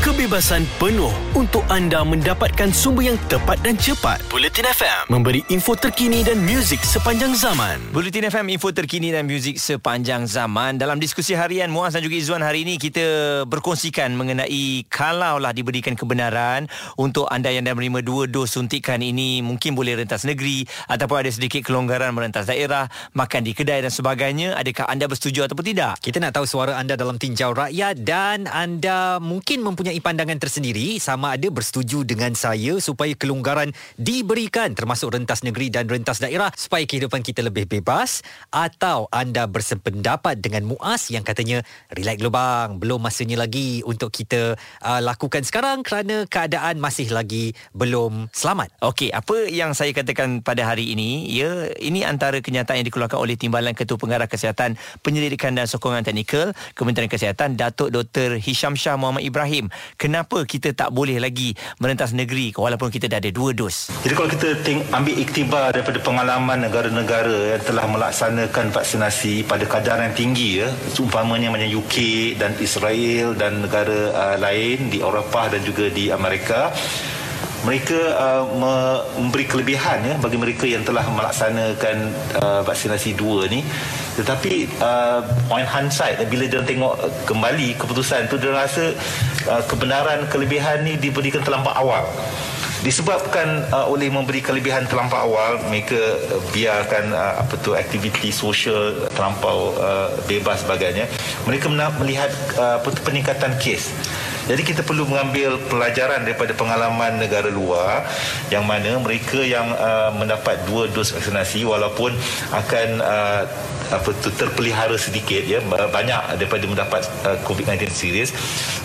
kebebasan penuh untuk anda mendapatkan sumber yang tepat dan cepat. Bulletin FM memberi info terkini dan muzik sepanjang zaman. Bulletin FM info terkini dan muzik sepanjang zaman. Dalam diskusi harian Muaz dan juga Izzuan hari ini kita berkongsikan mengenai kalaulah diberikan kebenaran untuk anda yang dah menerima dua dos suntikan ini mungkin boleh rentas negeri ataupun ada sedikit kelonggaran merentas daerah, makan di kedai dan sebagainya. Adakah anda bersetuju ataupun tidak? Kita nak tahu suara anda dalam tinjau rakyat dan anda mungkin mempunyai pandangan tersendiri sama ada bersetuju dengan saya supaya kelonggaran diberikan termasuk rentas negeri dan rentas daerah supaya kehidupan kita lebih bebas atau anda bersependapat dengan Muaz yang katanya relax dulu bang belum masanya lagi untuk kita uh, lakukan sekarang kerana keadaan masih lagi belum selamat. Okey, apa yang saya katakan pada hari ini, ya, ini antara kenyataan yang dikeluarkan oleh Timbalan Ketua Pengarah Kesihatan, Penyelidikan dan Sokongan Teknikal Kementerian Kesihatan Datuk Dr. Hisham Shah Muhammad Ibrahim. Kenapa kita tak boleh lagi merentas negeri walaupun kita dah ada dua dos? Jadi kalau kita teng- ambil iktibar daripada pengalaman negara-negara yang telah melaksanakan vaksinasi pada kadar yang tinggi ya, seumpamanya macam UK dan Israel dan negara uh, lain di Eropah dan juga di Amerika mereka uh, me- memberi kelebihan ya bagi mereka yang telah melaksanakan uh, vaksinasi dua ni tetapi uh, on hindsight bila dia tengok uh, kembali keputusan tu dia rasa uh, kebenaran kelebihan ni diberikan terlampau awal. Disebabkan uh, oleh memberi kelebihan terlampau awal mereka uh, biarkan uh, apa tu aktiviti sosial terlampau uh, bebas sebagainya mereka melihat uh, peningkatan kes jadi kita perlu mengambil pelajaran daripada pengalaman negara luar yang mana mereka yang uh, mendapat dua dos vaksinasi walaupun akan uh, apa tu terpelihara sedikit ya banyak daripada mendapat uh, COVID-19 serius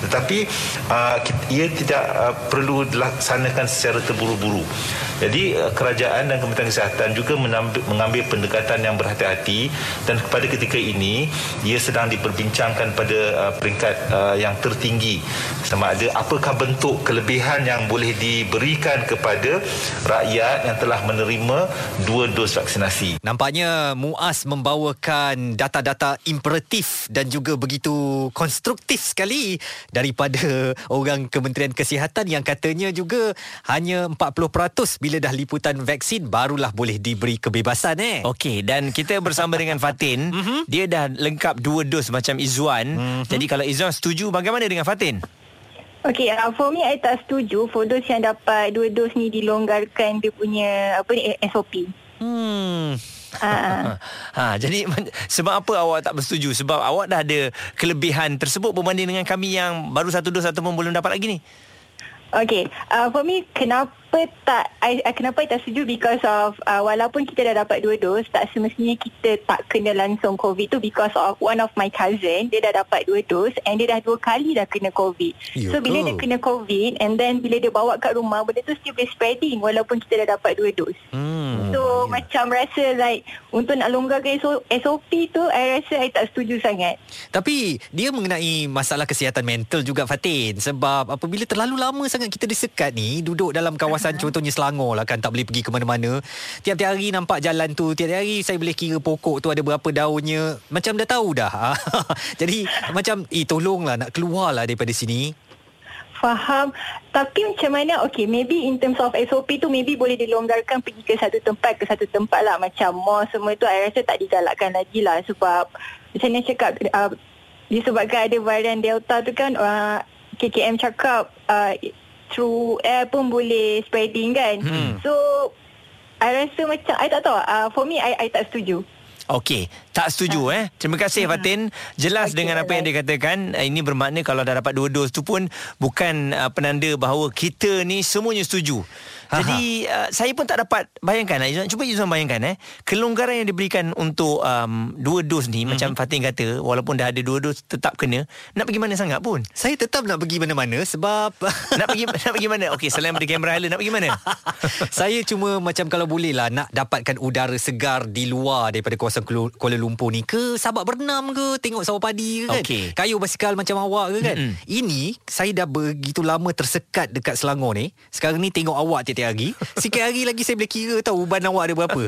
tetapi uh, ia tidak uh, perlu dilaksanakan secara terburu-buru jadi uh, kerajaan dan Kementerian Kesihatan juga mengambil pendekatan yang berhati-hati dan pada ketika ini ia sedang diperbincangkan pada uh, peringkat uh, yang tertinggi sama ada apakah bentuk kelebihan yang boleh diberikan kepada rakyat yang telah menerima dua dos vaksinasi. Nampaknya Muaz membawakan data-data imperatif dan juga begitu konstruktif sekali daripada orang Kementerian Kesihatan yang katanya juga hanya 40% bila dah liputan vaksin barulah boleh diberi kebebasan eh. Okey, dan kita bersama dengan Fatin. Mhm. dia dah lengkap dua dos macam Izzuan. Jadi kalau Izzuan setuju, bagaimana dengan Fatin? Okay, uh, for me I tak setuju for those yang dapat dua dos ni dilonggarkan dia punya apa ni SOP. Hmm. Uh, Ha, jadi sebab apa awak tak bersetuju? Sebab awak dah ada kelebihan tersebut berbanding dengan kami yang baru satu dos ataupun belum dapat lagi ni. okay, uh, for me kenapa tak I, I, kenapa I tak setuju because of uh, walaupun kita dah dapat dua dos tak semestinya kita tak kena langsung COVID tu because of one of my cousin dia dah dapat dua dos and dia dah dua kali dah kena COVID. Ya so bila ke? dia kena COVID and then bila dia bawa kat rumah benda tu still boleh spreading walaupun kita dah dapat dua dos. Hmm. So macam rasa like untuk nak longgarkan SO- SOP tu I rasa I tak setuju sangat. Tapi dia mengenai masalah kesihatan mental juga Fatin sebab apabila terlalu lama sangat kita disekat ni duduk dalam kawasan uh-huh. contohnya Selangor lah kan tak boleh pergi ke mana-mana. Tiap-tiap hari nampak jalan tu, tiap-tiap hari saya boleh kira pokok tu ada berapa daunnya. Macam dah tahu dah. Jadi macam eh tolonglah nak keluarlah daripada sini. Faham. Tapi macam mana, okay, maybe in terms of SOP tu maybe boleh dilonggarkan pergi ke satu tempat, ke satu tempat lah. Macam mall semua tu, I rasa tak digalakkan lagi lah. Sebab, macam mana cakap, uh, disebabkan ada varian Delta tu kan, uh, KKM cakap uh, through air pun boleh spreading kan. Hmm. So, I rasa macam, I tak tahu. Uh, for me, I, I tak setuju. Okey, tak setuju eh. Terima kasih Fatin. Jelas Okey, dengan apa yang dia katakan. Eh, Ini bermakna kalau dah dapat dua dos tu pun bukan uh, penanda bahawa kita ni semuanya setuju. Jadi uh, saya pun tak dapat bayangkan Izzuan. Cuba Izzuan bayangkan eh. Kelonggaran yang diberikan untuk um, dua dos ni mm-hmm. macam Fatin kata walaupun dah ada dua dos tetap kena. Nak pergi mana sangat pun. Saya tetap nak pergi mana-mana sebab Nak pergi nak pergi mana? Okey, selain daripada kamera hala nak pergi mana? saya cuma macam kalau boleh lah nak dapatkan udara segar di luar daripada kawasan Kuala Lumpur ni ke Sabak berenam ke tengok sawah padi ke kan Okey. kayu basikal macam awak ke kan Mm-mm. ini saya dah begitu lama tersekat dekat Selangor ni sekarang ni tengok awak hari Sikit hari lagi saya boleh kira tahu Uban awak ada berapa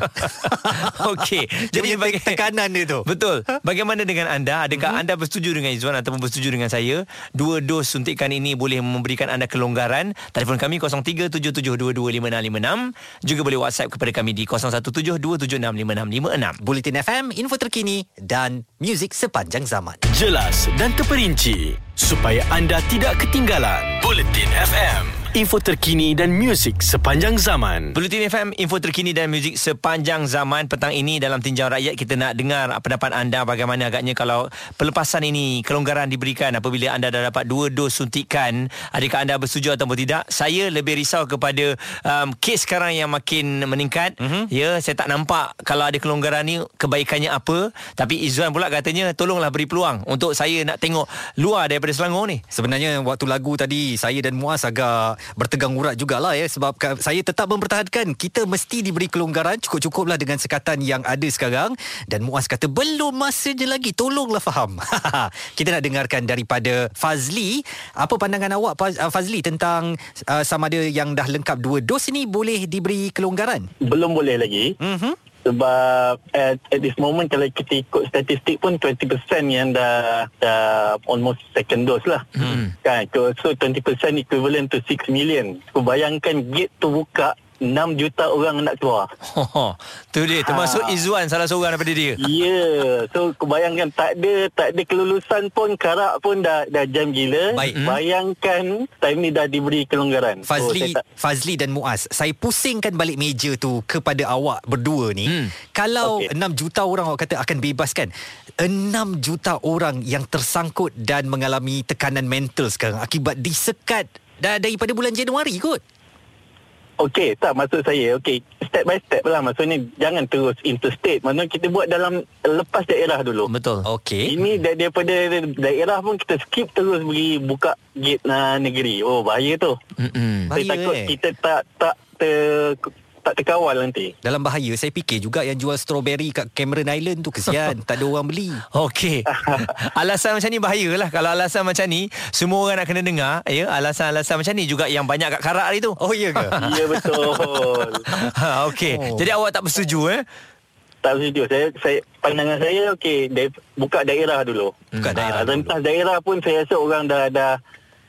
Okey. Jadi bagi tekanan dia tu Betul. Bagaimana dengan anda? Adakah mm-hmm. anda bersetuju dengan Izwan ataupun bersetuju dengan saya? Dua dos suntikan ini boleh memberikan anda kelonggaran. Telefon kami 0377225656. Juga boleh WhatsApp kepada kami di 0172765656. Bulletin FM Info terkini Dan muzik sepanjang zaman Jelas dan terperinci supaya anda tidak ketinggalan. Bulletin FM, info terkini dan muzik sepanjang zaman. Bulletin FM, info terkini dan muzik sepanjang zaman. Petang ini dalam tinjau rakyat kita nak dengar pendapat anda bagaimana agaknya kalau pelepasan ini kelonggaran diberikan apabila anda dah dapat dua dos suntikan. Adakah anda bersetuju ataupun tidak? Saya lebih risau kepada um, kes sekarang yang makin meningkat. Mm-hmm. ya saya tak nampak kalau ada kelonggaran ni kebaikannya apa. Tapi Izzuan pula katanya tolonglah beri peluang untuk saya nak tengok luar daripada Selangor ni. Sebenarnya waktu lagu tadi Saya dan Muaz agak Bertegang urat jugalah ya. Sebab saya tetap mempertahankan Kita mesti diberi kelonggaran Cukup-cukuplah dengan sekatan yang ada sekarang. Dan Muaz kata Belum masa je lagi Tolonglah faham. Kita nak dengarkan daripada Fazli. Apa pandangan awak uh, Fazli Tentang uh, Sama ada yang dah lengkap dua dos ini Boleh diberi kelonggaran? Belum boleh lagi. Mhm. Sebab at, at this moment kalau kita ikut statistik pun 20% yang dah dah almost second dose lah hmm. kan so, so 20% equivalent to 6 million so bayangkan gate tu buka 6 juta orang nak keluar Oh, tu dia termasuk Izzuan salah seorang daripada dia. Ya, yeah. so bayangkan tak ada tak ada kelulusan pun karak pun dah dah jam gila. Baik. Bayangkan time ni dah diberi kelonggaran. Fazli saya tak, Fazli dan Muaz Saya pusingkan balik meja tu Kepada awak berdua ni hmm. Kalau okay. 6 juta orang Awak kata akan bebas kan 6 juta orang Yang tersangkut Dan mengalami tekanan mental sekarang Akibat disekat dah Daripada bulan Januari kot Okey, tak maksud saya. Okey, step by step lah. Maksudnya jangan terus interstate. Maksudnya kita buat dalam lepas daerah dulu. Betul. Okey Ini da- daripada daerah pun kita skip terus pergi buka gate uh, negeri. Oh, bahaya tu. Mm-mm. Saya Bahaya, takut eh. kita tak tak ter, tak terkawal nanti. Dalam bahaya Saya fikir juga Yang jual strawberry Kat Cameron Island tu Kesian Tak ada orang beli Okey. alasan macam ni bahayalah kalau alasan macam ni semua orang nak kena dengar ya alasan-alasan macam ni juga yang banyak kat karak hari tu. Oh iya ke? Ya betul. Ha, Okey. Oh. Jadi awak tak bersetuju eh? tak setuju. Saya saya pandangan saya okey, da- buka daerah dulu. Buka daerah Ah, dulu. rentas daerah pun saya rasa orang dah dah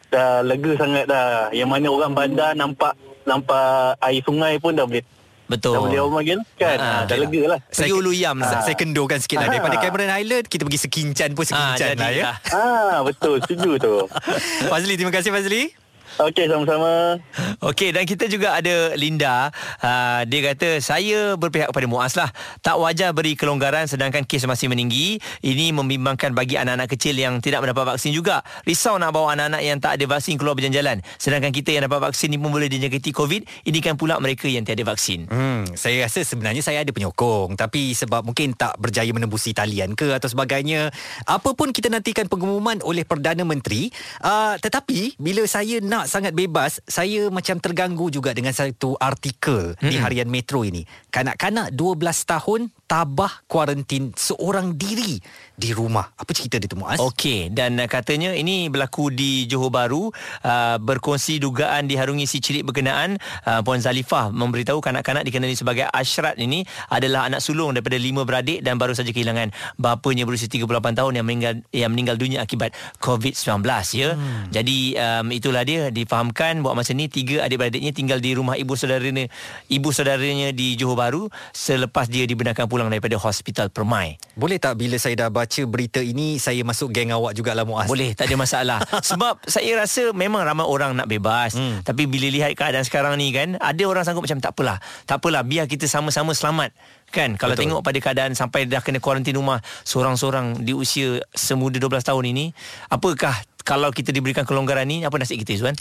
dah lega sangat dah. Yang mana orang bandar nampak nampak air sungai pun dah boleh Betul. dah boleh orang kan. Ah, Ah, dah lega lah. Pergi Ulu Yam lah. Saya, kendurkan sikit lah Daripada. Cameron Island Kita pergi sekincan pun sekincan lah ya. Ah betul setuju tu. Fazli terima kasih Fazli Okey sama-sama. Okey dan kita juga ada Linda. Uh, dia kata saya berpihak kepada Muaz lah. Tak wajar beri kelonggaran sedangkan kes masih meninggi. Ini membimbangkan bagi anak-anak kecil yang tidak mendapat vaksin juga. Risau nak bawa anak-anak yang tak ada vaksin keluar berjalan-jalan. Sedangkan kita yang dapat vaksin ni pun boleh dijangkiti covid ini kan pula mereka yang tiada vaksin. Hmm, saya rasa sebenarnya saya ada penyokong. Tapi sebab mungkin tak berjaya menembusi talian ke atau sebagainya apa pun kita nantikan pengumuman oleh Perdana Menteri uh, tetapi bila saya nak sangat bebas saya macam terganggu juga dengan satu artikel hmm. di harian Metro ini kanak-kanak 12 tahun tabah kuarantin seorang diri di rumah. Apa cerita dia tu Muaz? Okey dan uh, katanya ini berlaku di Johor Bahru. Uh, berkongsi dugaan diharungi si cilik berkenaan. Uh, Puan Zalifah memberitahu kanak-kanak dikenali sebagai Ashrat ini adalah anak sulung daripada lima beradik dan baru saja kehilangan bapanya berusia 38 tahun yang meninggal yang meninggal dunia akibat COVID-19 ya. Hmm. Jadi um, itulah dia. Difahamkan buat masa ni tiga adik-beradiknya tinggal di rumah ibu saudaranya ibu saudaranya di Johor Bahru. Selepas dia dibenarkan pulang daripada hospital Permai. boleh tak bila saya dah baca berita ini saya masuk geng awak jugalah Muaz Boleh, tak ada masalah. Sebab saya rasa memang ramai orang nak bebas. Hmm. Tapi bila lihat keadaan sekarang ni kan, ada orang sanggup macam tak apalah. Tak apalah, biar kita sama-sama selamat. Kan, kalau Betul. tengok pada keadaan sampai dah kena kuarantin rumah seorang-seorang di usia semuda 12 tahun ini, apakah kalau kita diberikan kelonggaran ni, apa nasib kita Izwan?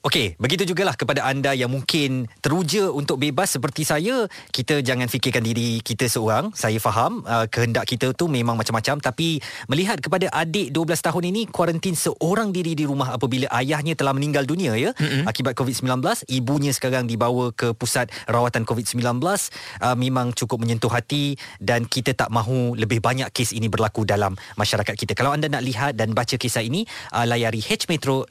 Okey, begitu jugalah kepada anda yang mungkin teruja untuk bebas seperti saya, kita jangan fikirkan diri kita seorang. Saya faham uh, kehendak kita tu memang macam-macam tapi melihat kepada adik 12 tahun ini kuarantin seorang diri di rumah apabila ayahnya telah meninggal dunia ya mm-hmm. akibat COVID-19, ibunya sekarang dibawa ke pusat rawatan COVID-19 uh, memang cukup menyentuh hati dan kita tak mahu lebih banyak kes ini berlaku dalam masyarakat kita. Kalau anda nak lihat dan baca kisah ini, uh, layari hmetro.com.my.